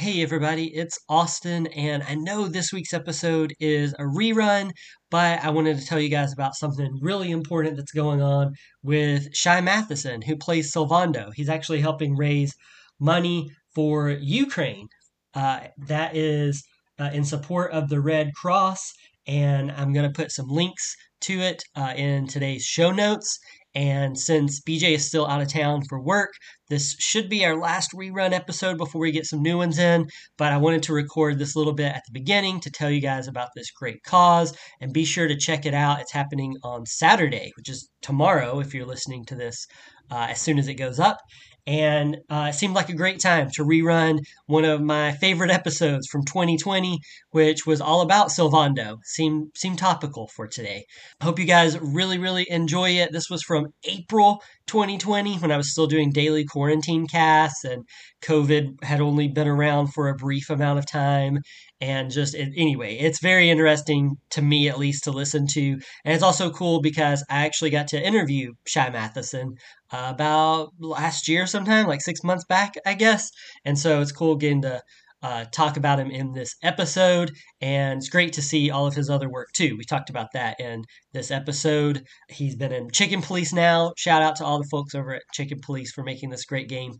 Hey, everybody, it's Austin, and I know this week's episode is a rerun, but I wanted to tell you guys about something really important that's going on with Shai Matheson, who plays Sylvando. He's actually helping raise money for Ukraine. Uh, that is uh, in support of the Red Cross, and I'm going to put some links to it uh, in today's show notes. And since BJ is still out of town for work, this should be our last rerun episode before we get some new ones in. But I wanted to record this little bit at the beginning to tell you guys about this great cause. And be sure to check it out. It's happening on Saturday, which is tomorrow if you're listening to this uh, as soon as it goes up and uh, it seemed like a great time to rerun one of my favorite episodes from 2020, which was all about Sylvando. Seemed seemed topical for today. Hope you guys really really enjoy it. This was from April 2020 when I was still doing daily quarantine casts and COVID had only been around for a brief amount of time. And just it, anyway, it's very interesting to me at least to listen to. And it's also cool because I actually got to interview Shai Matheson uh, about last year sometime, like six months back, I guess. And so it's cool getting to uh, talk about him in this episode. And it's great to see all of his other work too. We talked about that in this episode. He's been in Chicken Police now. Shout out to all the folks over at Chicken Police for making this great game.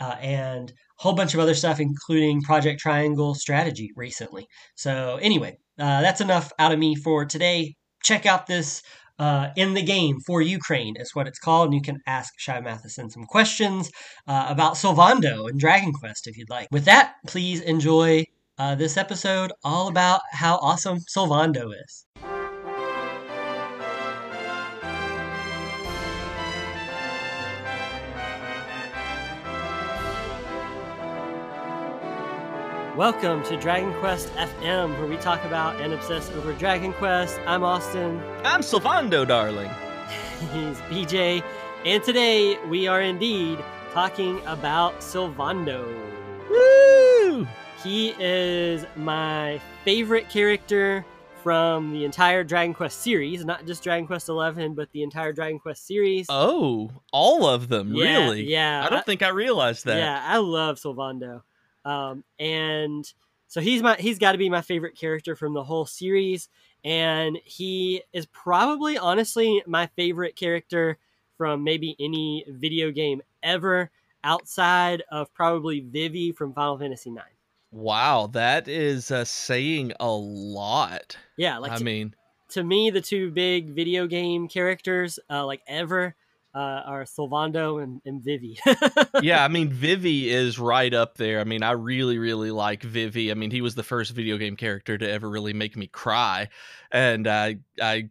Uh, and a whole bunch of other stuff, including Project Triangle Strategy recently. So, anyway, uh, that's enough out of me for today. Check out this uh, in the game for Ukraine is what it's called. And you can ask Shai Matheson some questions uh, about Sylvando and Dragon Quest if you'd like. With that, please enjoy uh, this episode all about how awesome Sylvando is. Welcome to Dragon Quest FM, where we talk about and obsess over Dragon Quest. I'm Austin. I'm Sylvando, darling. He's BJ. And today we are indeed talking about Sylvando. Woo! He is my favorite character from the entire Dragon Quest series, not just Dragon Quest 11, but the entire Dragon Quest series. Oh, all of them, Yeah, really? yeah. I don't I- think I realized that. Yeah, I love Sylvando. Um, and so he's my he's got to be my favorite character from the whole series, and he is probably honestly my favorite character from maybe any video game ever, outside of probably Vivi from Final Fantasy IX. Wow, that is uh, saying a lot. Yeah, like I to, mean, to me, the two big video game characters uh, like ever uh, are Sylvando and, and Vivi. yeah, I mean, Vivi is right up there. I mean, I really, really like Vivi. I mean, he was the first video game character to ever really make me cry, and I, I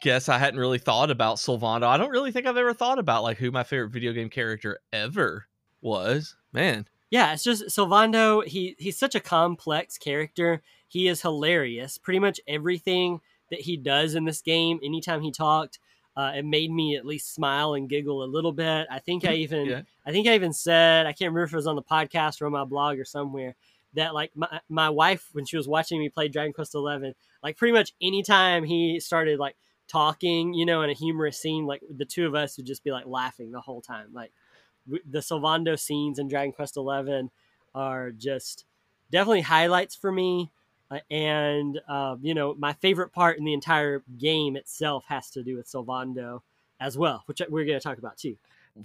guess I hadn't really thought about Sylvando. I don't really think I've ever thought about like who my favorite video game character ever was. Man, Yeah, it's just Sylvando. He he's such a complex character. He is hilarious. Pretty much everything that he does in this game, anytime he talked, uh, it made me at least smile and giggle a little bit. I think I even yeah. I think I even said I can't remember if it was on the podcast or on my blog or somewhere that like my my wife when she was watching me play Dragon Quest Eleven, like pretty much anytime he started like talking, you know, in a humorous scene, like the two of us would just be like laughing the whole time. Like w- the Sylvando scenes in Dragon Quest Eleven are just definitely highlights for me. Uh, and uh, you know, my favorite part in the entire game itself has to do with Sylvando as well, which we're going to talk about too.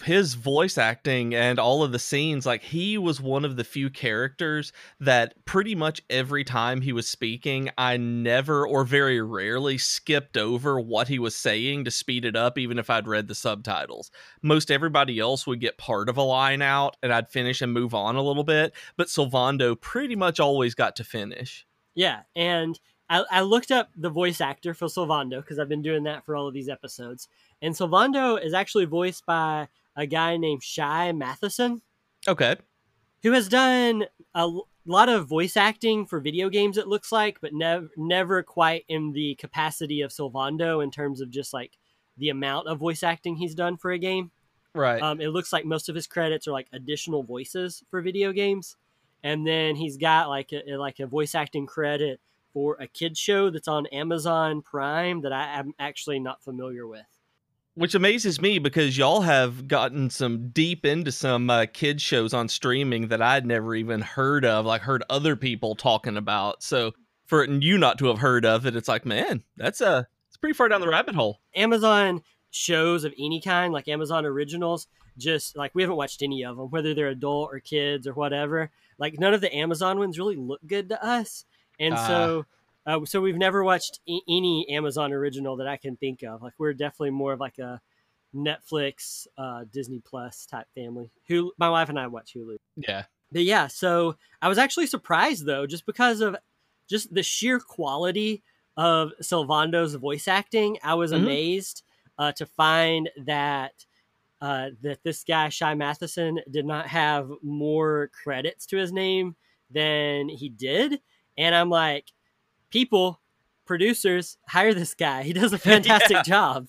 his voice acting and all of the scenes like he was one of the few characters that pretty much every time he was speaking i never or very rarely skipped over what he was saying to speed it up even if i'd read the subtitles most everybody else would get part of a line out and i'd finish and move on a little bit but sylvando pretty much always got to finish Yeah, and I, I looked up the voice actor for Sylvando because I've been doing that for all of these episodes. And Sylvando is actually voiced by a guy named Shai Matheson, okay who has done a lot of voice acting for video games. It looks like, but never never quite in the capacity of Sylvando in terms of just like the amount of voice acting he's done for a game. right Um, it looks like most of his credits are like additional voices for video games, and then he's got like a like a voice acting credit for a kids show that's on Amazon Prime that I am actually not familiar with. which amazes me because y'all have gotten some deep into some uh, kid shows on streaming that I'd never even heard of, like heard other people talking about. So for you not to have heard of it, it's like, man, that's a uh, it's pretty far down the rabbit hole. Amazon shows of any kind, like Amazon originals, just like we haven't watched any of them, whether they're adult or kids or whatever. Like none of the Amazon ones really look good to us, and uh. so uh, so we've never watched e- any Amazon original that I can think of. Like we're definitely more of like a Netflix, uh, Disney Plus type family. Who my wife and I watch Hulu. Yeah. But yeah, so I was actually surprised though, just because of just the sheer quality of Sylvando's voice acting. I was mm-hmm. amazed uh, to find that uh, that this guy Shai Matheson did not have more credits to his name than he did, and I'm like, people, producers, hire this guy. He does a fantastic yeah. job.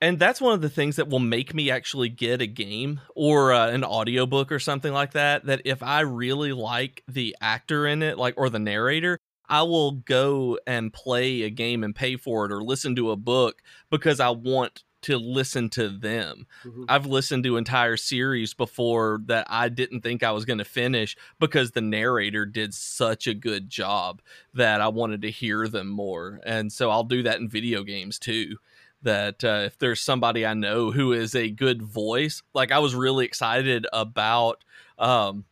And that's one of the things that will make me actually get a game or uh, an audiobook or something like that. That if I really like the actor in it, like, or the narrator, I will go and play a game and pay for it or listen to a book because I want to listen to them. Mm-hmm. I've listened to entire series before that I didn't think I was going to finish because the narrator did such a good job that I wanted to hear them more. And so I'll do that in video games too. That uh, if there's somebody I know who is a good voice, like I was really excited about um,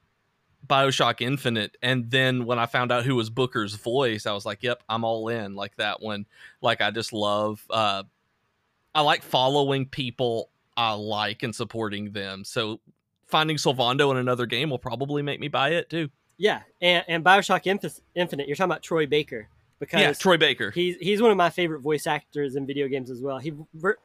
Bioshock Infinite, and then when I found out who was Booker's voice, I was like, "Yep, I'm all in." Like that one. Like I just love uh, I like following people I like and supporting them. So finding Sylvando in another game will probably make me buy it too. Yeah, and, and Bioshock Infinite, you're talking about Troy Baker because yeah, Troy Baker. He's he's one of my favorite voice actors in video games as well. He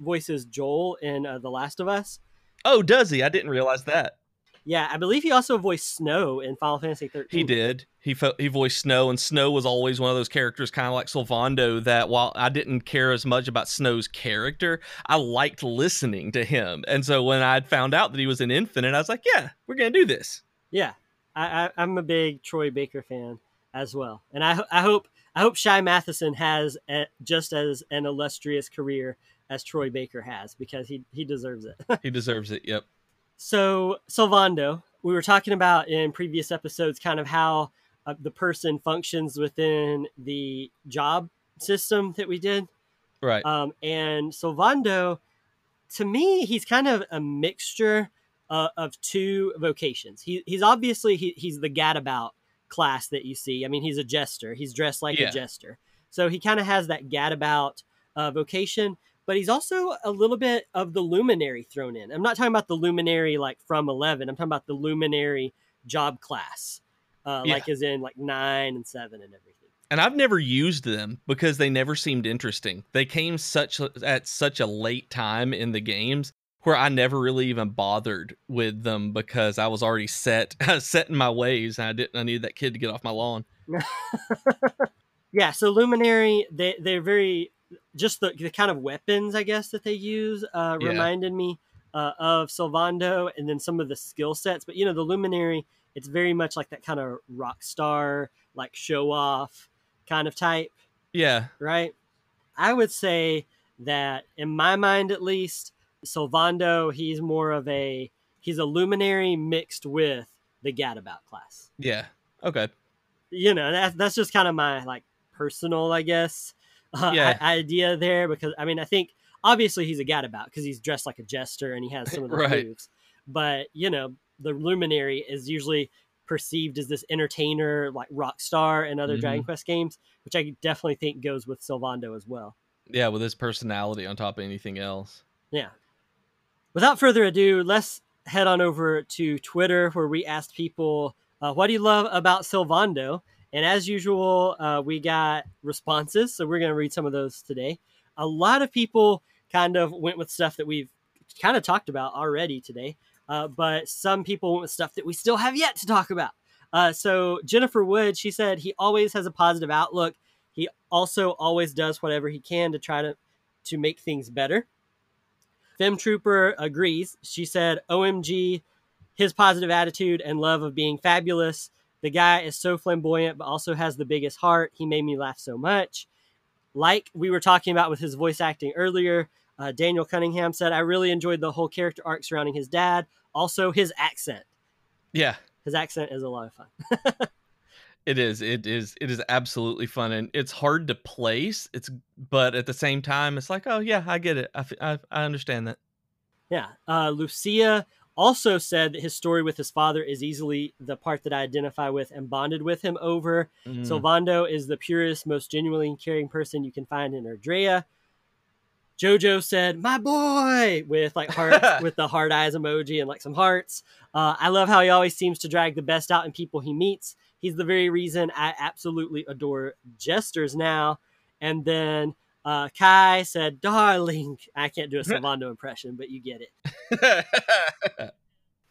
voices Joel in uh, The Last of Us. Oh, does he? I didn't realize that. Yeah, I believe he also voiced Snow in Final Fantasy 13. He did. He fo- he voiced Snow, and Snow was always one of those characters, kind of like Sylvando. That while I didn't care as much about Snow's character, I liked listening to him. And so when I found out that he was an Infinite, I was like, "Yeah, we're gonna do this." Yeah, I, I, am a big Troy Baker fan as well, and I I hope I hope Shai Matheson has a, just as an illustrious career as Troy Baker has because he he deserves it. he deserves it. Yep. So, Sylvando, we were talking about in previous episodes kind of how uh, the person functions within the job system that we did. Right. Um, and Sylvando, to me, he's kind of a mixture uh, of two vocations. He, he's obviously he, he's the gadabout class that you see. I mean, he's a jester. He's dressed like yeah. a jester. So he kind of has that gadabout uh, vocation, but he's also a little bit of the luminary thrown in. I'm not talking about the luminary like from 11. I'm talking about the luminary job class, uh, yeah. like as in like nine and seven and everything. And I've never used them because they never seemed interesting. They came such at such a late time in the games where I never really even bothered with them because I was already set set in my ways and I didn't I needed that kid to get off my lawn. yeah, so luminary they they're very just the, the kind of weapons I guess that they use uh, yeah. reminded me uh, of Sylvando, and then some of the skill sets. But you know, the Luminary, it's very much like that kind of rock star, like show off kind of type. Yeah. Right. I would say that in my mind, at least, Sylvando, he's more of a he's a luminary mixed with the gadabout class. Yeah. Okay. You know, that's that's just kind of my like personal, I guess, uh, yeah. idea there because I mean I think obviously he's a gadabout because he's dressed like a jester and he has some of the right. moves, but you know the luminary is usually perceived as this entertainer like rock star in other mm-hmm. Dragon Quest games, which I definitely think goes with Sylvando as well. Yeah, with his personality on top of anything else. Yeah. Without further ado, let's head on over to Twitter where we asked people, uh, "What do you love about Sylvando?" And as usual, uh, we got responses. So we're going to read some of those today. A lot of people kind of went with stuff that we've kind of talked about already today. Uh, but some people went with stuff that we still have yet to talk about. Uh, so Jennifer Wood, she said he always has a positive outlook. He also always does whatever he can to try to to make things better. Fem Trooper agrees. She said, "OMG, his positive attitude and love of being fabulous the guy is so flamboyant, but also has the biggest heart. He made me laugh so much. Like we were talking about with his voice acting earlier, Uh, Daniel Cunningham said, I really enjoyed the whole character arc surrounding his dad. Also, his accent. Yeah. His accent is a lot of fun. it is. It is. It is absolutely fun, and it's hard to place. It's, but at the same time, it's like, oh yeah, I get it. I, I, I understand that. Yeah. Uh, Lucia also said that his story with his father is easily the part that I identify with and bonded with him over. Mm. Sylvando is the purest, most genuinely caring person you can find in Erdrea. Jojo said, "My boy," with like hearts, with the heart eyes emoji and like some hearts. Uh, I love how he always seems to drag the best out in people he meets. He's the very reason I absolutely adore jesters now. And then uh, Kai said, "Darling." I can't do a Sylvando impression, but you get it.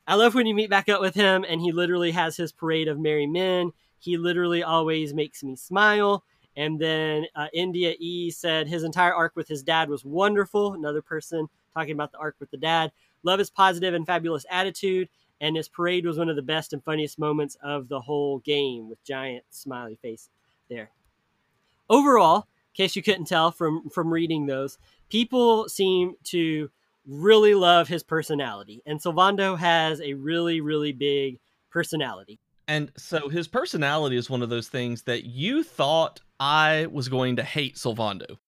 I love when you meet back up with him, and he literally has his parade of merry men. He literally always makes me smile. And then uh, India E said his entire arc with his dad was wonderful. Another person talking about the arc with the dad. Love his positive and fabulous attitude. And his parade was one of the best and funniest moments of the whole game with giant smiley face there. Overall, case you couldn't tell from from reading those, people seem to really love his personality. And Sylvando has a really, really big personality. And so his personality is one of those things that you thought I was going to hate Sylvando.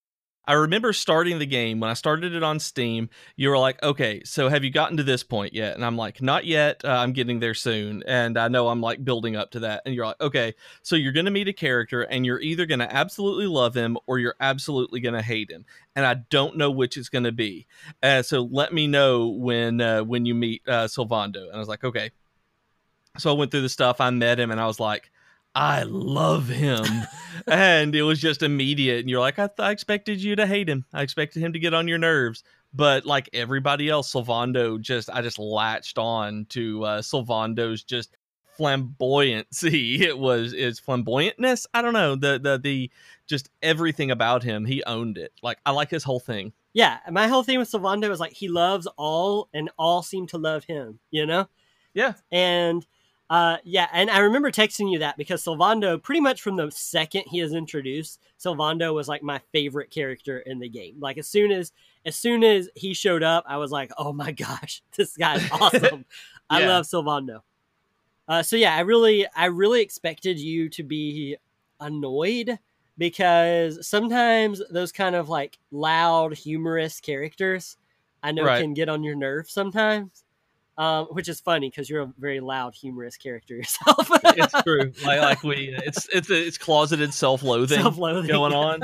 I remember starting the game when I started it on Steam. You were like, "Okay, so have you gotten to this point yet?" And I'm like, "Not yet. Uh, I'm getting there soon." And I know I'm like building up to that. And you're like, "Okay, so you're going to meet a character, and you're either going to absolutely love him or you're absolutely going to hate him." And I don't know which it's going to be. Uh, so let me know when uh, when you meet uh, Sylvando. And I was like, "Okay." So I went through the stuff. I met him, and I was like, I love him. and it was just immediate. And you're like, I, th- I expected you to hate him. I expected him to get on your nerves. But like everybody else, Sylvando just, I just latched on to uh, Sylvando's just flamboyancy. It was his flamboyantness. I don't know. The, the, the, just everything about him. He owned it. Like, I like his whole thing. Yeah. My whole thing with Sylvando is like, he loves all and all seem to love him, you know? Yeah. And, uh, yeah, and I remember texting you that because Sylvando, pretty much from the second he is introduced, Sylvando was like my favorite character in the game. Like as soon as as soon as he showed up, I was like, oh my gosh, this guy's awesome. yeah. I love Sylvando. Uh, so yeah, I really I really expected you to be annoyed because sometimes those kind of like loud, humorous characters I know right. can get on your nerves sometimes um, which is funny because you're a very loud, humorous character yourself. it's true. Like, like we, it's it's it's closeted self-loathing, self-loathing going on.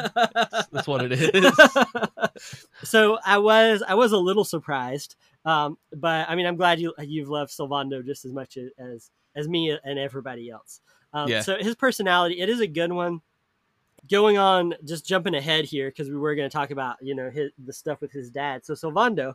that's, what it is. so I was I was a little surprised, um, but I mean I'm glad you you've loved Sylvando just as much as as me and everybody else. Um, yeah. So his personality, it is a good one. Going on, just jumping ahead here because we were going to talk about you know his, the stuff with his dad. So Sylvando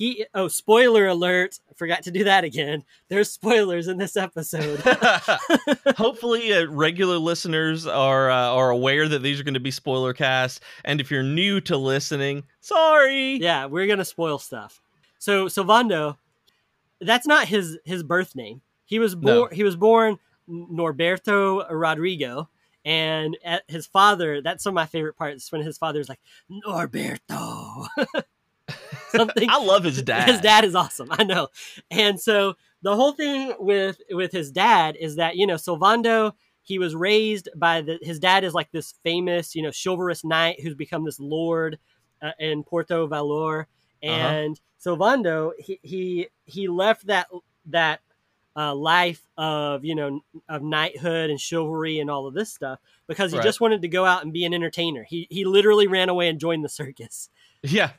he oh spoiler alert. I forgot to do that again. There's spoilers in this episode. Hopefully uh, regular listeners are uh, are aware that these are going to be spoiler casts and if you're new to listening sorry. Yeah we're going to spoil stuff. So Sylvando that's not his his birth name. He was born no. he was born Norberto Rodrigo. And his father that's some of my favorite parts when his father is like Norberto something. I love his dad. His dad is awesome. I know. And so the whole thing with with his dad is that you know Sylvando he was raised by the his dad is like this famous you know chivalrous knight who's become this lord uh, in Porto Valor uh-huh. and uh-huh. Sylvando he, he he left that that uh, life of you know of knighthood and chivalry and all of this stuff because he right. just wanted to go out and be an entertainer. He he literally ran away and joined the circus. Yeah,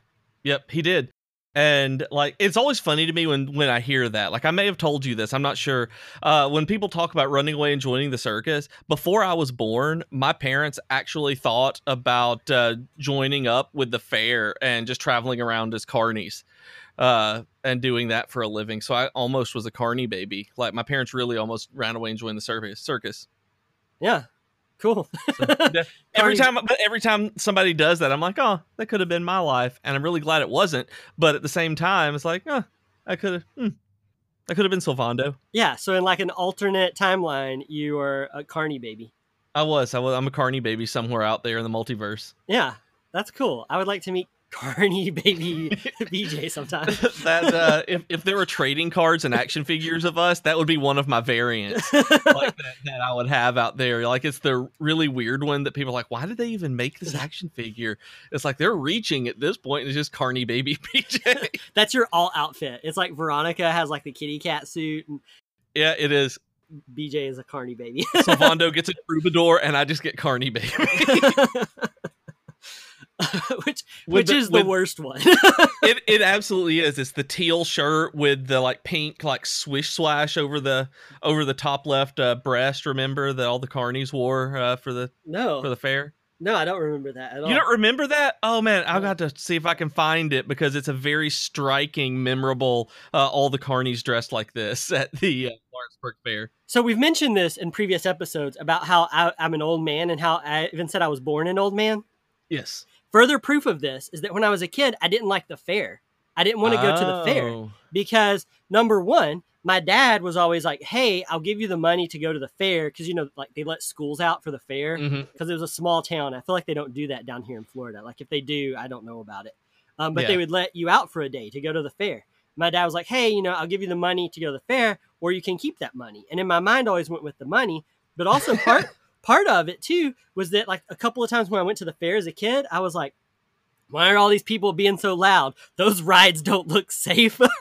Yep, he did. And like it's always funny to me when when I hear that. Like I may have told you this, I'm not sure. Uh, when people talk about running away and joining the circus, before I was born, my parents actually thought about uh, joining up with the fair and just traveling around as carnies uh, and doing that for a living. So I almost was a carny baby. Like my parents really almost ran away and joined the circus. Circus. Yeah, Cool. so, every time, but every time somebody does that, I'm like, oh, that could have been my life, and I'm really glad it wasn't. But at the same time, it's like, oh, I could have, hmm, I could have been Sylvando. Yeah. So in like an alternate timeline, you are a Carney baby. I was. I was. I'm a Carney baby somewhere out there in the multiverse. Yeah, that's cool. I would like to meet Carney baby BJ sometimes. that uh, if if there were trading cards and action figures of us, that would be one of my variants like that, that I would have out there. Like it's the really weird one that people are like, why did they even make this action figure? It's like they're reaching at this point. It's just Carney baby BJ. That's your all outfit. It's like Veronica has like the kitty cat suit, and yeah, it is. BJ is a Carney baby. Sylvando gets a troubadour, and I just get Carney baby. which which the- is the worst one. it it absolutely is. It's the teal shirt with the like pink like swish swash over the over the top left uh, breast. Remember that all the carnies wore uh, for the no, for the fair. no, I don't remember that at all. You don't remember that? Oh man, I've got to see if I can find it because it's a very striking, memorable. Uh, all the carnies dressed like this at the uh, Lawrenceburg Fair. so we've mentioned this in previous episodes about how I, I'm an old man and how I even said I was born an old man. Yes. Further proof of this is that when I was a kid, I didn't like the fair. I didn't want to go to the fair Oh. because number one, my dad was always like, "Hey, I'll give you the money to go to the fair because you know, like they let schools out for the fair because it was a small town. I feel like they don't do that down here in Florida. Like if they do, I don't know about it. Um, but Yeah. they would let you out for a day to go to the fair. My dad was like, "Hey, you know, I'll give you the money to go to the fair, or you can keep that money." And in my mind, I always went with the money, but also part part of it too was that like a couple of times when I went to the fair as a kid, I was like, "Why are all these people being so loud? Those rides don't look safe."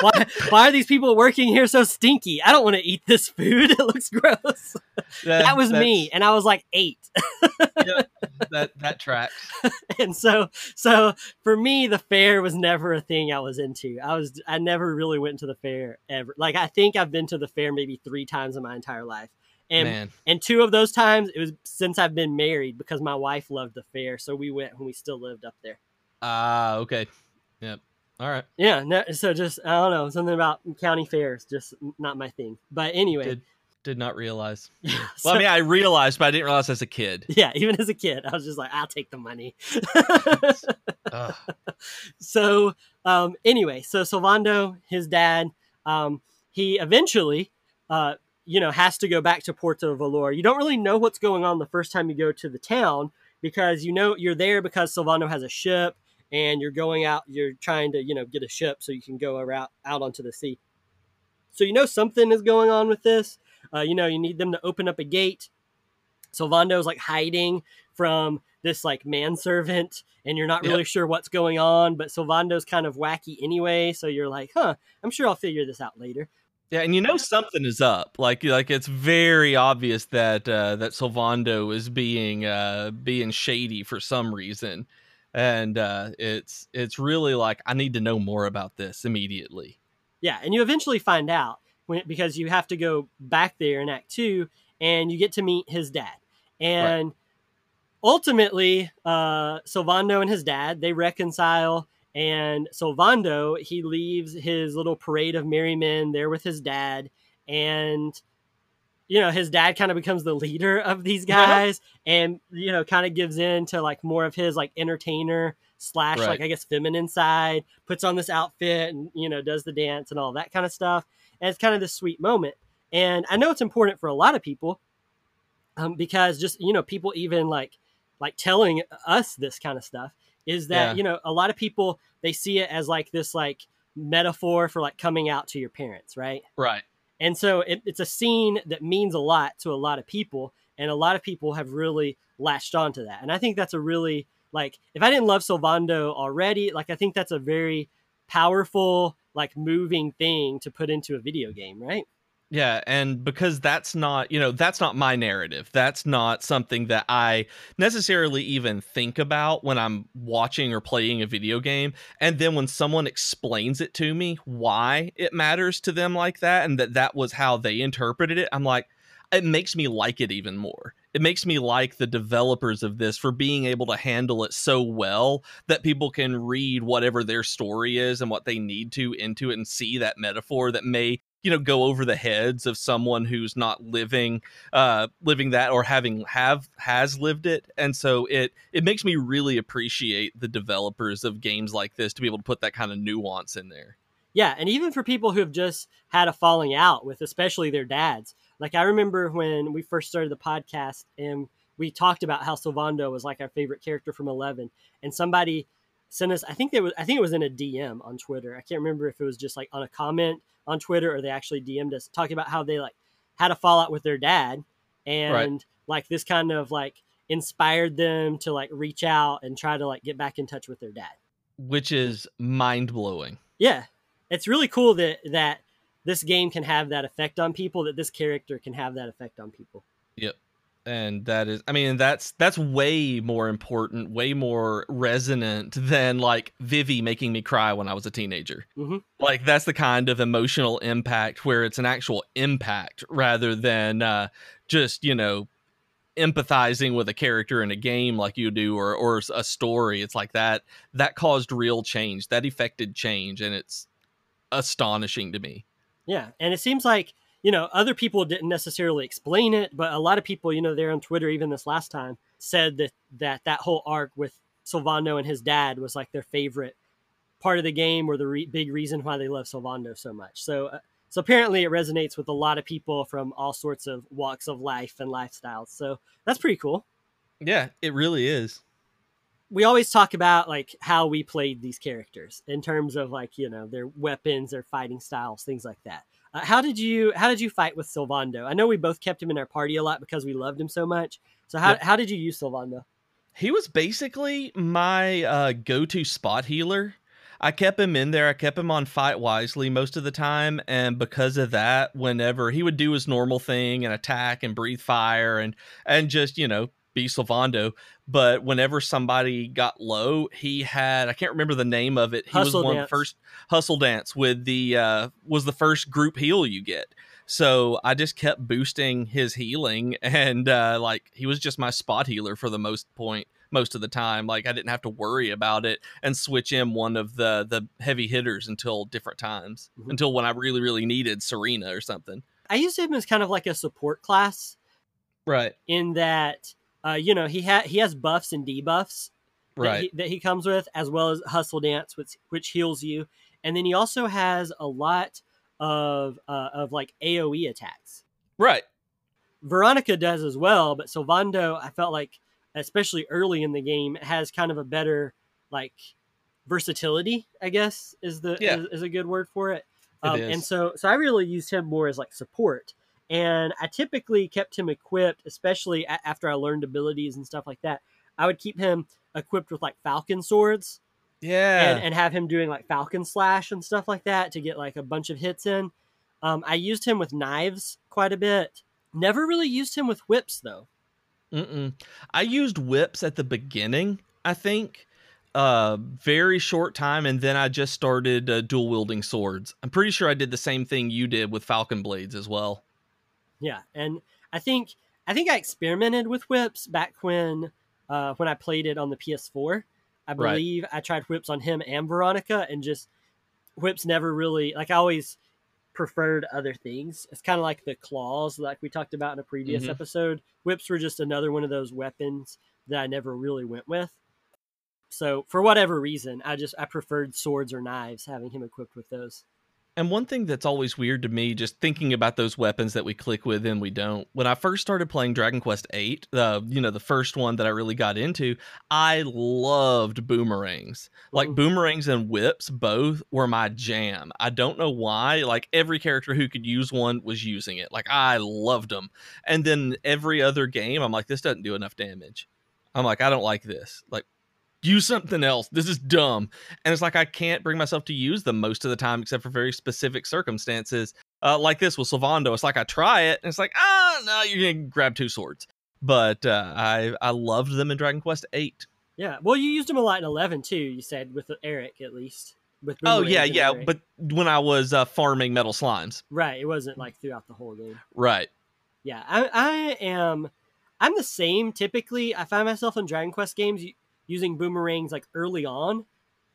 why, why are these people working here so stinky? I don't want to eat this food. It looks gross. That was me, and I was like eight. that that tracks. and so so for me the fair was never a thing i was into i was i never really went to the fair ever like i think i've been to the fair maybe three times in my entire life and Man, and two of those times it was since i've been married because my wife loved the fair so we went when we still lived up there ah, okay, yep. All right. yeah no, so just i don't know something about county fairs just not my thing but anyway Did did not realize. so- Well, I mean, I realized, but I didn't realize as a kid. yeah even as a kid i was just like i'll take the money so um, anyway, so Sylvando, his dad, um, he eventually, uh, you know, has to go back to Porto Valor. You don't really know what's going on the first time you go to the town because you know you're there because Sylvando has a ship and you're going out. You're trying to, you know, get a ship so you can go around out onto the sea. So you know something is going on with this. Uh, you know, you need them to open up a gate. Sylvando's like hiding from this like manservant and you're not Yep. really sure what's going on, but Sylvando's kind of wacky anyway, so you're like, huh, I'm sure I'll figure this out later. Yeah, and you know something is up. Like like it's very obvious that uh, that Sylvando is being uh, being shady for some reason, and uh, it's it's really like I need to know more about this immediately. Yeah, and you eventually find out when, because you have to go back there in Act Two, and you get to meet his dad. And ultimately, uh, Silvando and his dad they reconcile, and Sylvando he leaves his little parade of merry men there with his dad, and you know his dad kind of becomes the leader of these Yeah. guys, and you know kind of gives in to like more of his like entertainer slash Right. like I guess feminine side, puts on this outfit and you know does the dance and all that kind of stuff, and it's kind of this sweet moment. And I know it's important for a lot of people um, because just you know people even like like telling us this kind of stuff is that Yeah. you know a lot of people they see it as like this like metaphor for like coming out to your parents, right? Right. And so it, it's a scene that means a lot to a lot of people, and a lot of people have really latched onto that. And I think that's a really like if I didn't love Sylvando already, like I think that's a very powerful, like moving thing to put into a video game, right? Yeah, and because that's not, you know, that's not my narrative. That's not something that I necessarily even think about when I'm watching or playing a video game. And then when someone explains it to me why it matters to them like that and that that was how they interpreted it, I'm like it makes me like it even more. It makes me like the developers of this for being able to handle it so well that people can read whatever their story is and what they need to into it and see that metaphor that may you know go over the heads of someone who's not living uh living that or having have has lived it and so it it makes me really appreciate the developers of games like this to be able to put that kind of nuance in there Yeah, and even for people who have just had a falling out with especially their dads. Like I remember when we first started the podcast and we talked about how Sylvando was like our favorite character from 11 and somebody sent us I think they was I think it was in a DM on Twitter. I can't remember if it was just like on a comment on Twitter or they actually DM'd us talking about how they like had a fallout with their dad and right. like this kind of like inspired them to like reach out and try to like get back in touch with their dad. Which is mind-blowing. Yeah. It's really cool that that this game can have that effect on people that this character can have that effect on people. Yep and that is i mean that's that's way more important way more resonant than like vivi making me cry when i was a teenager. Mm-hmm. like that's the kind of emotional impact where it's an actual impact rather than uh, just you know empathizing with a character in a game like you do or or a story. It's like that that caused real change that affected change and it's astonishing to me. Yeah and it seems like you know other people didn't necessarily explain it but a lot of people you know there on twitter even this last time said that that that whole arc with Sylvando and his dad was like their favorite part of the game or the re- big reason why they love Sylvando so much so uh, so apparently it resonates with a lot of people from all sorts of walks of life and lifestyles. So that's pretty cool. Yeah, it really is. We always talk about like how we played these characters in terms of like, you know, their weapons, their fighting styles, things like that. Uh, how did you how did you fight with Sylvando? I know we both kept him in our party a lot because we loved him so much. So how, yep. how did you use Sylvando? He was basically my uh, go-to spot healer I kept him in there. I kept him on fight wisely most of the time, and because of that, whenever he would do his normal thing and attack and breathe fire and and just you know be Sylvando, but whenever somebody got low, he had I can't remember the name of it. He hustle was one dance. first hustle dance with the uh was the first group heal you get. So I just kept boosting his healing and uh like he was just my spot healer for the most point most of the time. Like I didn't have to worry about it and switch in one of the the heavy hitters until different times, mm-hmm. until when I really really needed Serena or something. I used him as kind of like a support class, right? In that, uh, you know, he had he has buffs and debuffs, right? That he, that he comes with, as well as Hustle Dance, which which heals you, and then he also has a lot of uh, of like AOE attacks, right? Veronica does as well, but Sylvando, I felt like especially early in the game, has kind of a better like versatility. I guess is the yeah. is, is, a good word for it. Um, and so so I really used him more as like support. And I typically kept him equipped, especially a- after I learned abilities and stuff like that. I would keep him equipped with like falcon swords. Yeah. And, and have him doing like falcon slash and stuff like that to get like a bunch of hits in. Um, I used him with knives quite a bit. Never really used him with whips though. Mm-mm. I used whips at the beginning, I think, uh, very short time, and then I just started uh, dual wielding swords. I'm pretty sure I did the same thing you did with falcon blades as well. Yeah, and I think I think I experimented with whips back when uh, when I played it on the PS4. I believe right. I tried whips on him and Veronica, and just whips never really like I always preferred other things. It's kind of like the claws, like we talked about in a previous mm-hmm. episode. Whips were just another one of those weapons that I never really went with. So for whatever reason, I just I preferred swords or knives, having him equipped with those. And one thing that's always weird to me, just thinking about those weapons that we click with and we don't. When I first started playing Dragon Quest VIII, uh, you know, the first one that I really got into, I loved boomerangs. Like Ooh. boomerangs and whips, both were my jam. I don't know why. Like every character who could use one was using it. Like I loved them. And then every other game, I'm like, this doesn't do enough damage. I'm like, I don't like this. Like use something else. This is dumb. And it's like I can't bring myself to use them most of the time, except for very specific circumstances. Uh, like this with Sylvando. It's like I try it, and it's like, ah, no, you're gonna grab two swords. But uh, I I loved them in Dragon Quest Eight. Yeah, well, you used them a lot in Eleven too. You said with Erik at least. With oh yeah, yeah, Erik. but when I was uh, farming metal slimes, right? It wasn't like throughout the whole game, right? Yeah, I, I am. I'm the same typically. I find myself in Dragon Quest games using boomerangs like early on.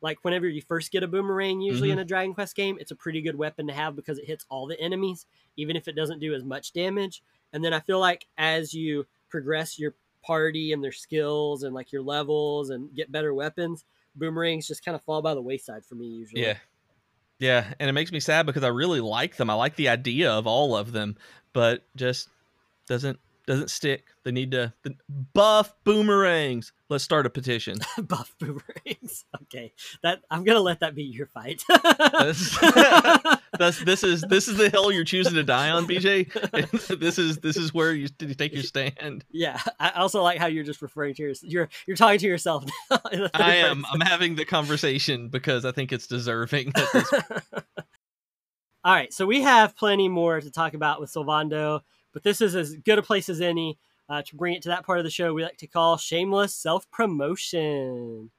Like whenever you first get a boomerang, usually mm-hmm. in a Dragon Quest game, it's a pretty good weapon to have because it hits all the enemies, even if it doesn't do as much damage. And then I feel like as you progress your party and their skills and like your levels and get better weapons, boomerangs just kind of fall by the wayside for me usually. Yeah. Yeah, and it makes me sad because I really like them. I like the idea of all of them, but just doesn't doesn't stick. They need to the, buff boomerangs. Let's start a petition. buff boomerangs. Okay, that I'm gonna let that be your fight. that's, that's this is this is the hill you're choosing to die on, BJ. this is this is where you, you take your stand. Yeah, I also like how you're just referring to your you're you're talking to yourself. I am. I'm having the conversation because I think it's deserving. All right, so we have plenty more to talk about with Sylvando, but this is as good a place as any uh, to bring it to that part of the show we like to call shameless self promotion.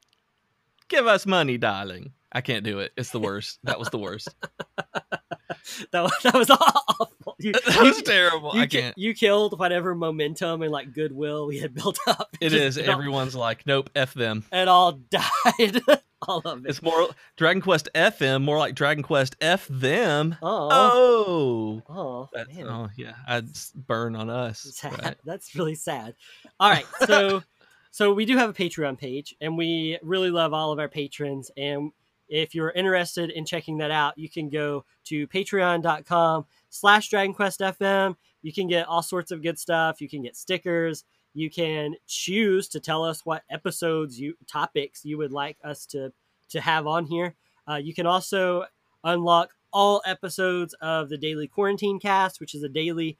Give us money, darling. I can't do it. It's the worst. That was the worst. that, was, that was awful. You, that was you, terrible. You, I can't. You killed whatever momentum and like goodwill we had built up. It is. Everyone's all, like, nope, f them. It all died. all of it. It's more Dragon Quest FM, more like Dragon Quest F them. Oh, oh, oh, oh yeah. I'd burn on us. Right? That's really sad. All right, so. so we do have a Patreon page, and we really love all of our patrons. And if you're interested in checking that out, you can go to patreon.com slash dragonquestfm. You can get all sorts of good stuff. You can get stickers. You can choose to tell us what episodes you topics you would like us to to have on here. Uh, you can also unlock all episodes of the Daily Quarantine Cast, which is a daily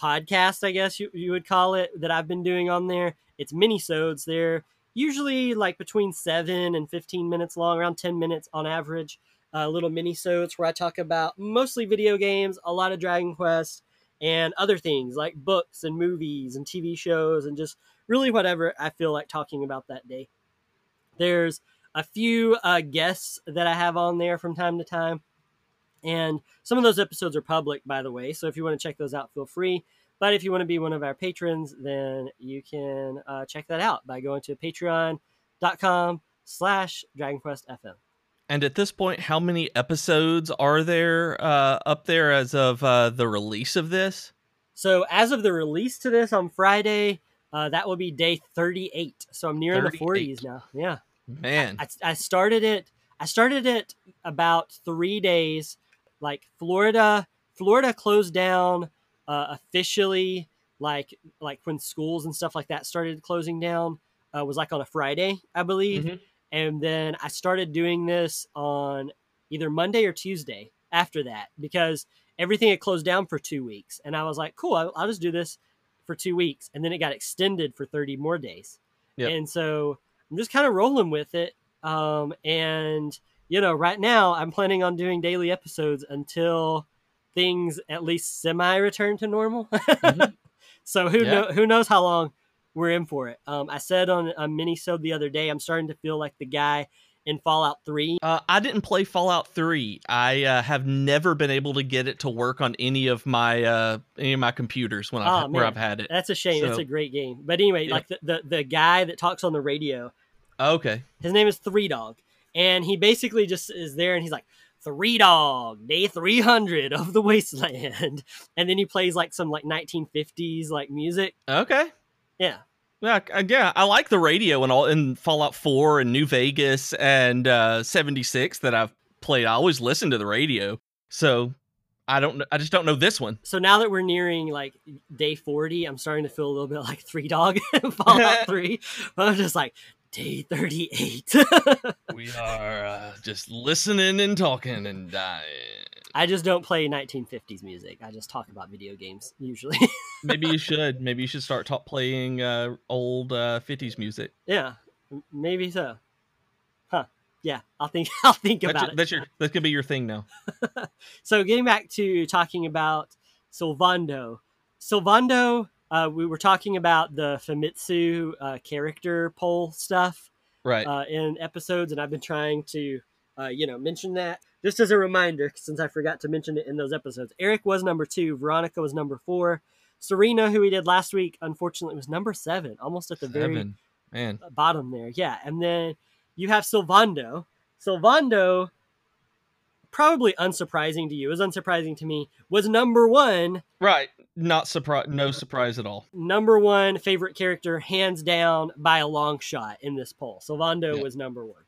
podcast, I guess you, you would call it, that I've been doing on there. It's mini-sodes. Usually like between seven and 15 minutes long, around 10 minutes on average. Uh, little mini-sodes where I talk about mostly video games, a lot of Dragon Quest, and other things like books and movies and TV shows and just really whatever I feel like talking about that day. There's a few uh, guests that I have on there from time to time. And some of those episodes are public, by the way. So if you want to check those out, feel free. But if you want to be one of our patrons, then you can uh, check that out by going to patreon.com slash dragonquestfm. And at this point, how many episodes are there uh, up there as of uh, the release of this? So as of the release to this on Friday, uh, that will be day 38. So I'm nearing 38. the 40s now. Yeah. Man. I, I started it. I started it about three days. Like Florida, Florida closed down uh, officially like like when schools and stuff like that started closing down uh, was like on a Friday, I believe. Mm-hmm. And then I started doing this on either Monday or Tuesday after that because everything had closed down for two weeks. And I was like, cool, I'll, I'll just do this for two weeks. And then it got extended for 30 more days. Yep. And so I'm just kind of rolling with it. Um, and, you know, right now I'm planning on doing daily episodes until things at least semi return to normal. mm-hmm. So who yeah. know who knows how long we're in for it. Um, I said on a mini sub the other day, I'm starting to feel like the guy in Fallout 3. Uh, I didn't play Fallout 3. I uh, have never been able to get it to work on any of my uh, any of my computers when I've, oh, where I've had it. That's a shame. So, it's a great game. But anyway, yeah. like the, the the guy that talks on the radio. Okay. His name is Three Dog, and he basically just is there, and he's like, three dog day 300 of the wasteland and then he plays like some like 1950s like music okay yeah yeah, yeah, I like the radio and all in Fallout 4 and New Vegas and uh, 76 that I've played. I always listen to the radio. So I don't I just don't know this one. So now that we're nearing like day 40, I'm starting to feel a little bit like 3 Dog Fallout 3. I'm just like, Day 38. we are uh, just listening and talking and dying. I just don't play 1950s music. I just talk about video games usually. Maybe you should. Maybe you should start ta- playing uh, old uh, 50s music. Yeah, maybe so. Huh. Yeah, I'll think. I'll think that's about your, it. That's your. That could be your thing now. so getting back to talking about Sylvando. Sylvando uh, we were talking about the Famitsu uh, character poll stuff, right? Uh, in episodes, and I've been trying to, uh, you know, mention that just as a reminder, since I forgot to mention it in those episodes. Erik was number two, Veronica was number four, Serena, who we did last week, unfortunately was number seven, almost at the seven. very Man. bottom there. Yeah, and then you have Sylvando. Sylvando probably unsurprising to you, is unsurprising to me, was number one. Right. Not surprise. No surprise at all. Number one favorite character, hands down by a long shot in this poll. Sylvando yeah. was number one.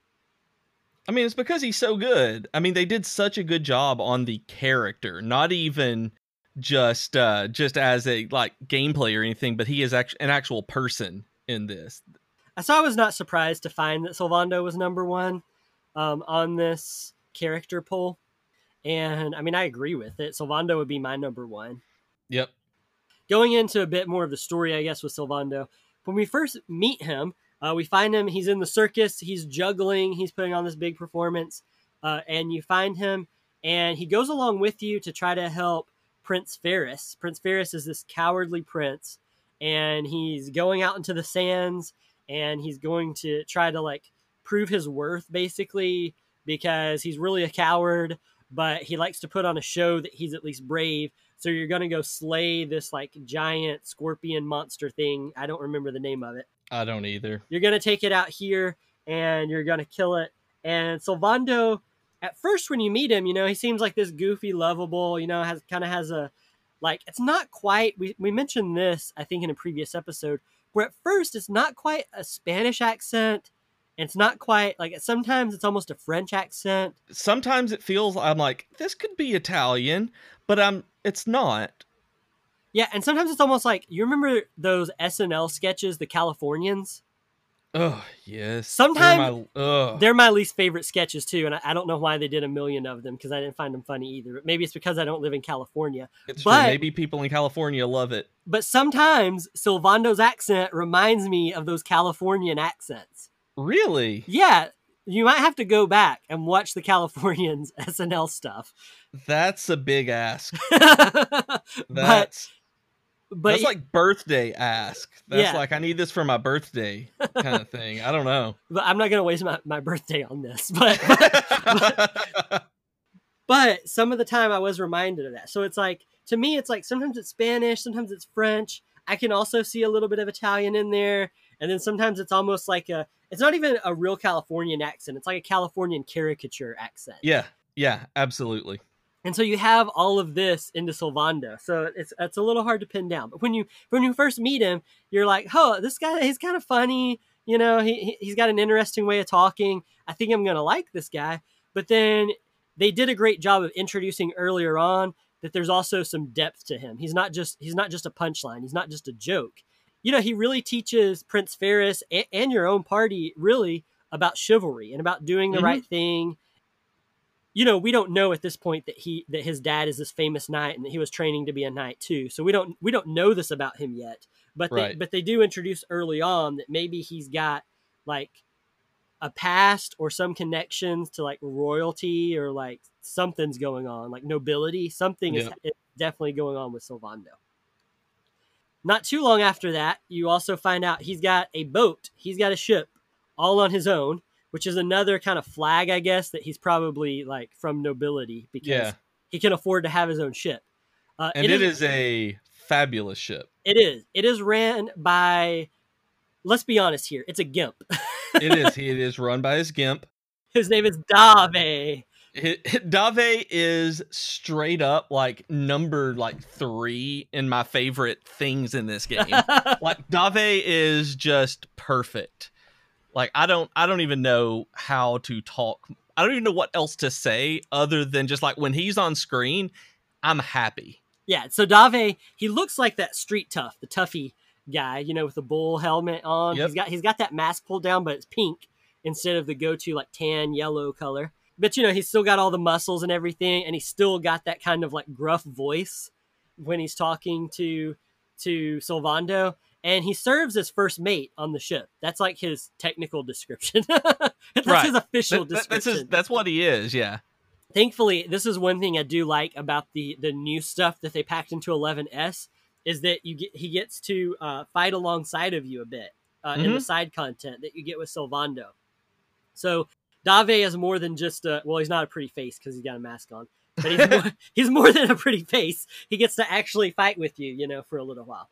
I mean, it's because he's so good. I mean, they did such a good job on the character, not even just uh just as a like gameplay or anything, but he is act- an actual person in this. So I was not surprised to find that Sylvando was number one um, on this character poll. And I mean, I agree with it. Sylvando would be my number one. Yep. Going into a bit more of the story, I guess, with Sylvando, When we first meet him, uh, we find him, he's in the circus, he's juggling, he's putting on this big performance. Uh, and you find him, and he goes along with you to try to help Prince Faris. Prince Faris is this cowardly prince, and he's going out into the sands and he's going to try to like prove his worth basically because he's really a coward but he likes to put on a show that he's at least brave so you're going to go slay this like giant scorpion monster thing. I don't remember the name of it. I don't either. you're going to take it out here and you're going to kill it. And Sylvando at first when you meet him you know he seems like this goofy lovable you know has kind of has a like it's not quite we, we mentioned this i think in a previous episode where at first it's not quite a spanish accent and it's not quite like sometimes it's almost a french accent Sometimes it feels I'm like this could be Italian, but I'm it's not. yeah and sometimes it's almost like you remember those snl sketches the californians Oh yes. Sometime- oh they're my least favorite sketches too and i, I don't know why they did a million of them because i didn't find them funny either maybe it's because i don't live in california it's but- true. Maybe people in California love it. but sometimes Sylvando's accent reminds me of those Californian accents. Really? Yeah, you might have to go back and watch the Californians SNL stuff. That's a big ask. but That's but that's like birthday ask. That's Yeah. like I need this for my birthday kind of thing. I don't know. but I'm not gonna waste my, my birthday on this. But but some of the time I was reminded of that. So it's like to me, it's like sometimes it's Spanish, sometimes it's French. I can also see a little bit of Italian in there, and then sometimes it's almost like a. It's not even a real Californian accent. It's like a Californian caricature accent. yeah, yeah, absolutely. And so you have all of this into Sylvando. So it's it's a little hard to pin down. But when you when you first meet him, you're like, oh, this guy he's kind of funny. You know, he he- he's got an interesting way of talking. I think I'm gonna like this guy. But then they did a great job of introducing earlier on that there's also some depth to him. He's not just he's not just a punchline. He's not just a joke. You know, he really teaches Prince Faris and, and your own party really about chivalry and about doing the Mhm. right thing. You know we don't know at this point that he that his dad is this famous knight and that he was training to be a knight too. So we don't we don't know this about him yet but they, Right. but they do introduce early on that maybe he's got like a past or some connections to like royalty or like something's going on like nobility. Something is, is definitely going on with Sylvando not too long after that you also find out he's got a boat he's got a ship all on his own which is another kind of flag, I guess, that he's probably like from nobility because Yeah. he can afford to have his own ship. Uh, And it is a fabulous ship. It is. It is ran by. Let's be honest here. It's a gimp. It is. He it is run by his gimp. his name is Dave. Dave is straight up like number like three in my favorite things in this game. like Dave is just perfect. Like I don't I don't even know how to talk. I don't even know what else to say other than just like when he's on screen, I'm happy. yeah. So Dave, he looks like that street tough, the toughy guy, you know, with the bull helmet on. Yep. He's got he's got that mask pulled down, but it's pink instead of the go-to like tan yellow color. But you know, he's still got all the muscles and everything, and he's still got that kind of like gruff voice when he's talking to to Sylvando. And he serves as first mate on the ship. That's like his technical description. that's Right. his official That- that- description that's his, that's what he is, yeah. thankfully this is one thing i do like about the the new stuff that they packed into 11s is that you get he gets to uh, fight alongside of you a bit uh, in the side content that you get with Sylvando. So Dave is more than just a well, he's not a pretty face because he's got a mask on, but he's more, he's more than a pretty face. He gets to actually fight with you, you know, for a little while.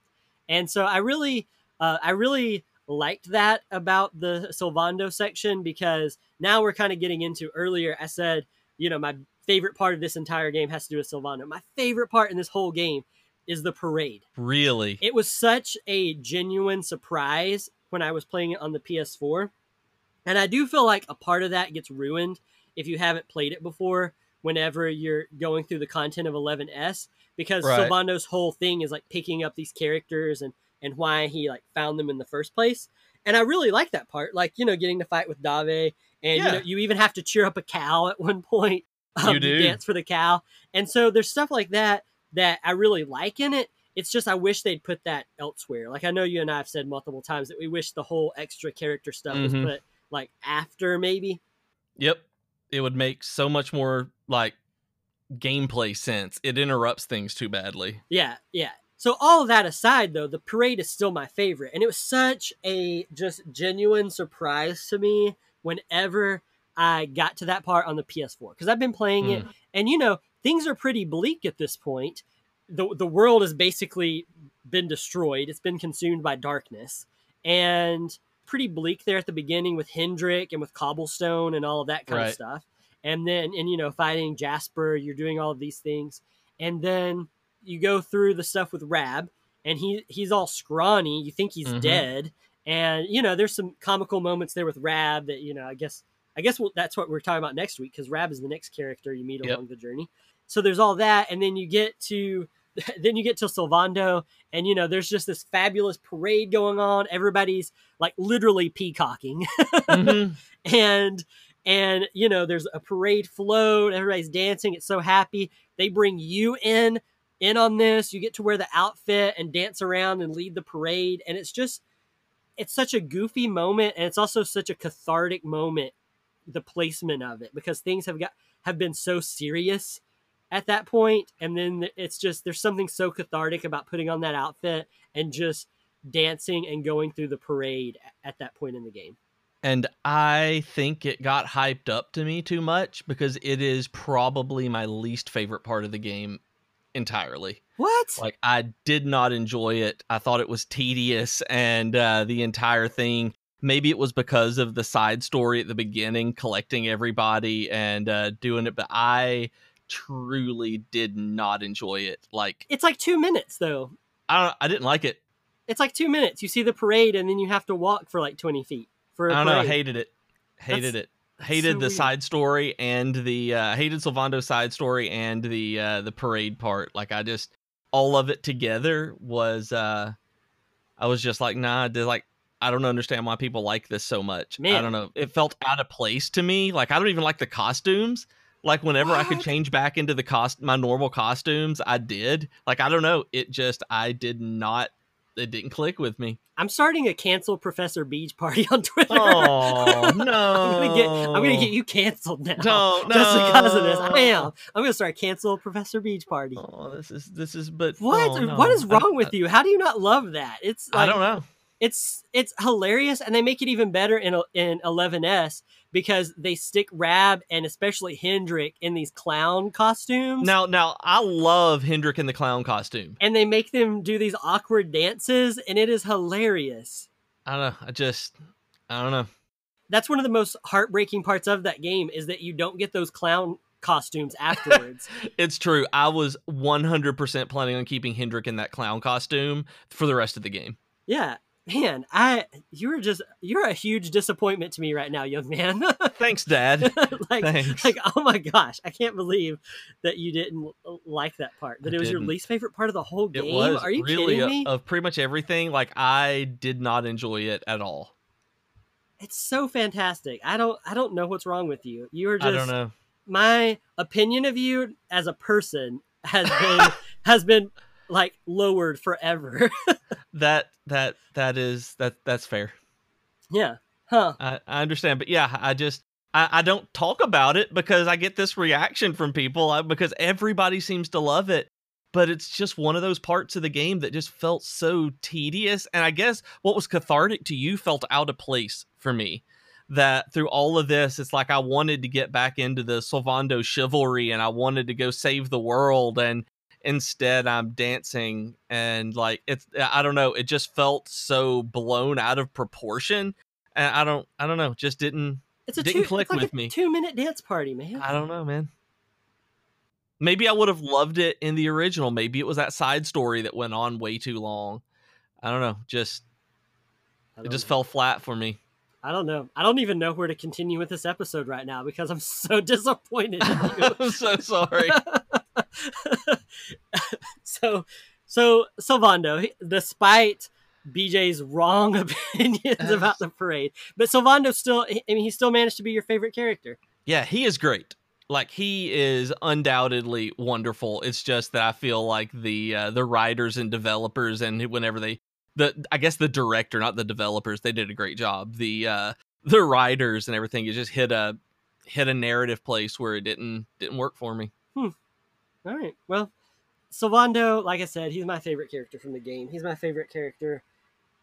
And so I really, uh, I really liked that about the Sylvando section because now we're kind of getting into earlier. I said, you know, my favorite part of this entire game has to do with Sylvando. My favorite part in this whole game is the parade. Really. It was such a genuine surprise when I was playing it on the PS4. And I do feel like a part of that gets ruined if you haven't played it before whenever you're going through the content of 11S because Right. Sylvando's whole thing is like picking up these characters and and why he like found them in the first place. And I really like that part, like you know, getting to fight with Dave, and you know, you even have to cheer up a cow at one point. Um, You do. dance for the cow, and so there's stuff like that that I really like in it. It's just I wish they'd put that elsewhere. Like I know you and I have said multiple times that we wish the whole extra character stuff was Mhm. put like after maybe. Yep. It would make so much more like gameplay sense. It interrupts things too badly. Yeah, yeah. So all of that aside, though, the parade is still my favorite, and it was such a just genuine surprise to me whenever I got to that part on the PS4 because I've been playing it, hmm. and you know things are pretty bleak at this point. the The world has basically been destroyed; it's been consumed by darkness, and pretty bleak there at the beginning with Hendrik and with Cobblestone and all of that kind of stuff. And then, and you know, fighting Jasper, you're doing all of these things, and then you go through the stuff with Rab, and he he's all scrawny. You think he's Mhm. dead, and you know, there's some comical moments there with Rab that you know, I guess I guess we'll, that's what we're talking about next week because Rab is the next character you meet Yep. along the journey. So there's all that, and then you get to then you get to Silvando, and you know, there's just this fabulous parade going on. Everybody's like literally peacocking, Mhm. and and you know, there's a parade float. Everybody's dancing. It's so happy. They bring you in in on this. You get to wear the outfit and dance around and lead the parade, and it's just it's such a goofy moment, and it's also such a cathartic moment. The placement of it because things have got have been so serious at that point and then it's just there's something so cathartic about putting on that outfit and just dancing and going through the parade at that point in the game And I think it got hyped up to me too much because it is probably my least favorite part of the game entirely. what Like I did not enjoy it. I thought it was tedious and uh the entire thing maybe it was because of the side story at the beginning collecting everybody and uh doing it but I truly did not enjoy it. Like it's like two minutes though I don't I didn't like it. it's like two minutes you see the parade and then you have to walk for like 20 feet for a I don't know, I hated it. Hated it. Hated so the weird. side story and the uh hated Sylvando's side story and the uh the parade part. Like I just all of it together was uh I was just like, nah, they're like I don't understand why people like this so much. I don't know. It felt out of place to me. Like I don't even like the costumes. Like whenever I could change back into the cost my normal costumes, I did. Like I don't know. It just I did not it didn't click with me. i'm starting a cancel Professor Beej party on twitter Oh no. I'm gonna get I'm gonna get you canceled now. No, Just because of this. I am. I'm gonna start cancel Professor Beej Party. Oh, this is this is but What? oh, no. What is I- wrong with you? How do you not love that? It's I, don't know. It's it's hilarious, and they make it even better in in 11s because they stick Rab and especially Hendrik in these clown costumes. Now now I love Hendrik in the clown costume. and they make them do these awkward dances, and it is hilarious. I don't know. I just I don't know. That's one of the most heartbreaking parts of that game is that you don't get those clown costumes afterwards. It's true. I was 100% planning on keeping Hendrik in that clown costume for the rest of the game. yeah, man, I you're just you're a huge disappointment to me right now, young man. Thanks, Dad. like, Thanks. like oh my gosh, I can't believe that you didn't like that part. That I it was your didn't. least favorite part of the whole It game. was Are you really kidding a- me? of pretty much everything. Like I did not enjoy it at all. it's so fantastic. I don't I don't know what's wrong with you. You are just I don't know. my opinion of you as a person has been has been like lowered forever. That that that is that that's fair. yeah. Huh. I, I understand, but yeah, I just I, I don't talk about it because I get this reaction from people I, because everybody seems to love it. But it's just one of those parts of the game that just felt so tedious, and I guess what was cathartic to you felt out of place for me. That through all of this, it's like I wanted to get back into the Sylvando chivalry, and I wanted to go save the world, and instead I'm dancing, and like it's uh, I don't know, it just felt so blown out of proportion and I don't I don't know, just didn't It's a Didn't two, click it's like with a me. two minute dance party, man. I don't know, man. Maybe I would have loved it in the original. Maybe it was that side story that went on way too long. I don't know. Just it don't just know. fell flat for me. I don't know. I don't even know where to continue with this episode right now because I'm so disappointed. I'm so sorry. so, so Sylvando, despite BJ's wrong opinions about the parade, but Sylvando still, I mean, he still managed to be your favorite character. Yeah, he is great. Like he is undoubtedly wonderful. It's just that I feel like the uh, the writers and developers and whenever they the I guess the director, not the developers, they did a great job. The uh the writers and everything, it just hit a hit a narrative place where it didn't didn't work for me. Hmm. All right. Well, Sylvando, like I said, he's my favorite character from the game. He's my favorite character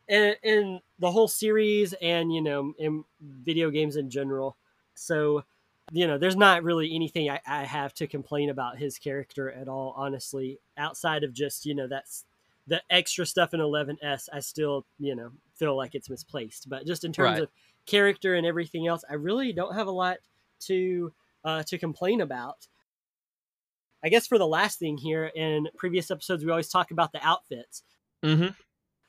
in, in the whole series and, you know, in video games in general. So, you know, there's not really anything I, I have to complain about his character at all, honestly, outside of just, you know, that's the extra stuff in 11S. I still, you know, feel like it's misplaced. But just in terms Right. of character and everything else, I really don't have a lot to uh, to complain about. I guess for the last thing here, in previous episodes, we always talk about the outfits. Mm-hmm.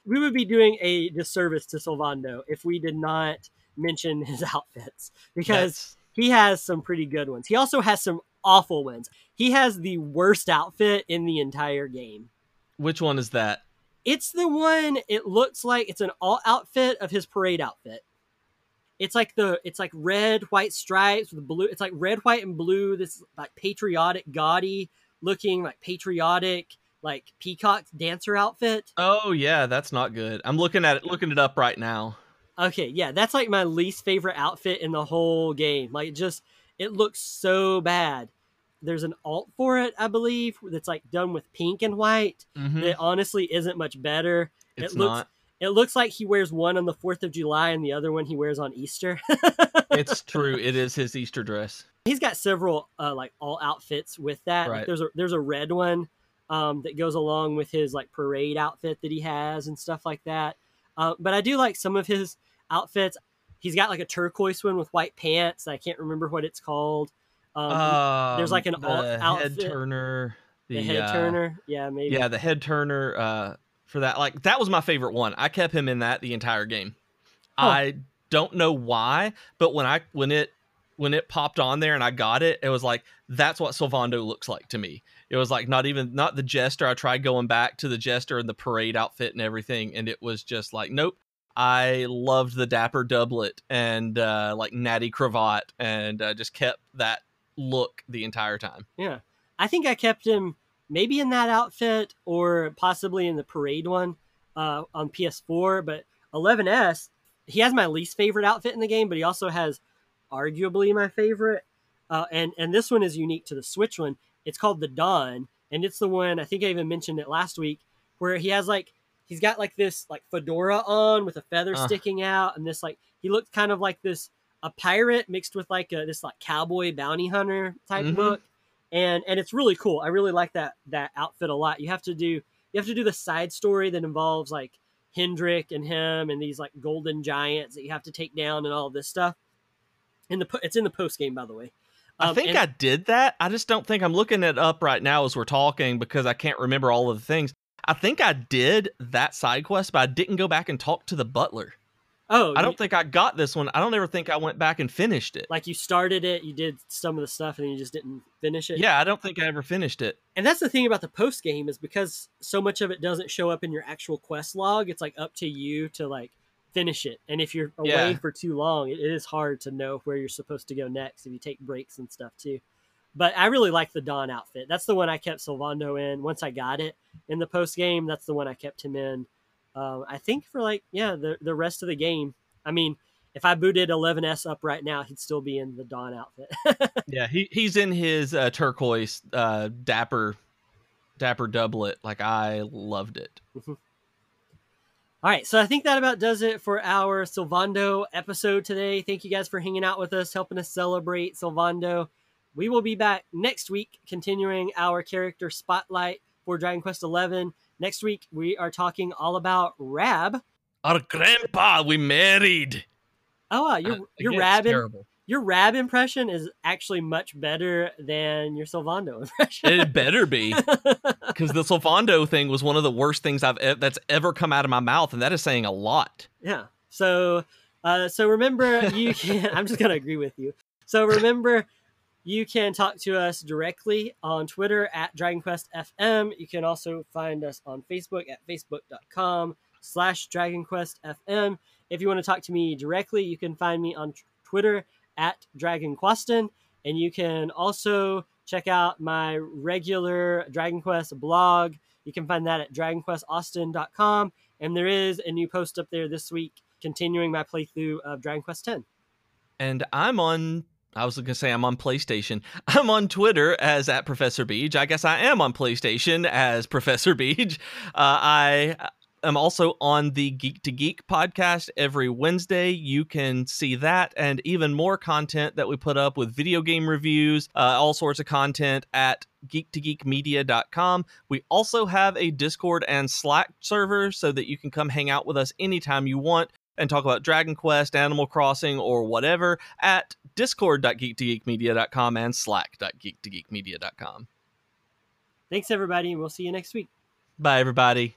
We would be doing a disservice to Sylvando if we did not mention his outfits because he has some pretty good ones. He also has some awful ones. He has the worst outfit in the entire game. which one is that? It's the one. It looks like it's an all outfit of his parade outfit. It's like the it's like red, white stripes with blue. It's like red, white, and blue. This like patriotic, gaudy looking, like patriotic, like peacock dancer outfit. Oh yeah, that's not good. I'm looking at it, looking it up right now. Okay, yeah, that's like my least favorite outfit in the whole game. Like, just it looks so bad. There's an alt for it, I believe, that's like done with pink and white. Mhm. It honestly isn't much better. It's it looks not. It looks like he wears one on the 4th of July and the other one he wears on Easter. It's true. It is his Easter dress. He's got several uh, like all outfits with that. Like, there's a there's a red one um, that goes along with his like parade outfit that he has and stuff like that. Uh, but I do like some of his outfits. He's got like a turquoise one with white pants. I can't remember what it's called. Um, there's like an Um, alt the head outfit. turner. the head uh, turner. Yeah, maybe. Yeah, the head turner uh, for that. Like that was my favorite one. I kept him in that the entire game. Huh. I don't know why, but when I when it when it popped on there and I got it, it was like that's what Sylvando looks like to me. It was like not even not the jester. I tried going back to the jester and the parade outfit and everything, and it was just like nope. I loved the dapper doublet and uh, like natty cravat, and uh, just kept that look the entire time. Yeah. I think I kept him maybe in that outfit or possibly in the parade one uh, on PS4. But 11S, he has my least favorite outfit in the game, but he also has arguably my favorite. Uh, and and this one is unique to the Switch one. It's called the Dawn, and it's the one I think I even mentioned it last week, where he has like he's got like this like fedora on with a feather Uh. sticking out, and this like he looks kind of like this a pirate mixed with like a this like cowboy bounty hunter type Mhm. look, and and it's really cool. I really like that that outfit a lot. You have to do you have to do the side story that involves like Hendrik and him and these like golden giants that you have to take down and all of this stuff. In the it's in the post game by the way. I Um, think and- I did that. I just don't think I'm looking it up right now as we're talking because I can't remember all of the things. I think I did that side quest, but I didn't go back and talk to the butler. Oh I don't you- think I got this one. I don't ever think I went back and finished it. like you started it, you did some of the stuff, and then you just didn't finish it. Yeah, I don't think I ever finished it. and that's the thing about the post game is because so much of it doesn't show up in your actual quest log. It's like up to you to like finish it. And if you're away Yeah. for too long, it, it is hard to know where you're supposed to go next if you take breaks and stuff too. But I really like the Dawn outfit. That's the one I kept Sylvando in once I got it in the post game. That's the one I kept him in. Um, I think for like yeah the the rest of the game. I mean, if I booted 11s up right now, he'd still be in the Dawn outfit. Yeah, he he's in his uh, turquoise uh, dapper dapper doublet. Like I loved it. All right, so I think that about does it for our Sylvando episode today. Thank you guys for hanging out with us, helping us celebrate Sylvando. We will be back next week, continuing our character spotlight for Dragon Quest XI. Next week, we are talking all about Rab. Our grandpa, we married. Oh, wow, your Uh, your Rab terrible. your Rab impression is actually much better than your Sylvando impression. It better be because the Sylvando thing was one of the worst things I've that's ever come out of my mouth, and that is saying a lot. Yeah. So, uh, so remember, you can. I'm just gonna agree with you. So remember, You can talk to us directly on Twitter at DragonQuestFM. You can also find us on Facebook at facebook.com slash DragonQuestFM. If you want to talk to me directly, you can find me on Twitter at DragonQueston. And you can also check out my regular Dragon Quest blog. You can find that at DragonQuestAustin.com. And there is a new post up there this week continuing my playthrough of Dragon Quest X. And I'm on I was going to say I'm on PlayStation. I'm on Twitter as at Professor Beej. I guess I am on PlayStation as Professor Beej. Uh, I am also on the Geek to Geek podcast every Wednesday. You can see that and even more content that we put up with video game reviews, uh, all sorts of content at geek2geekmedia.com. We also have a Discord and Slack server so that you can come hang out with us anytime you want and talk about Dragon Quest, Animal Crossing, or whatever at discord.geek2geekmedia.com and slack.geek2geekmedia.com. Thanks, everybody, and we'll see you next week. Bye, everybody.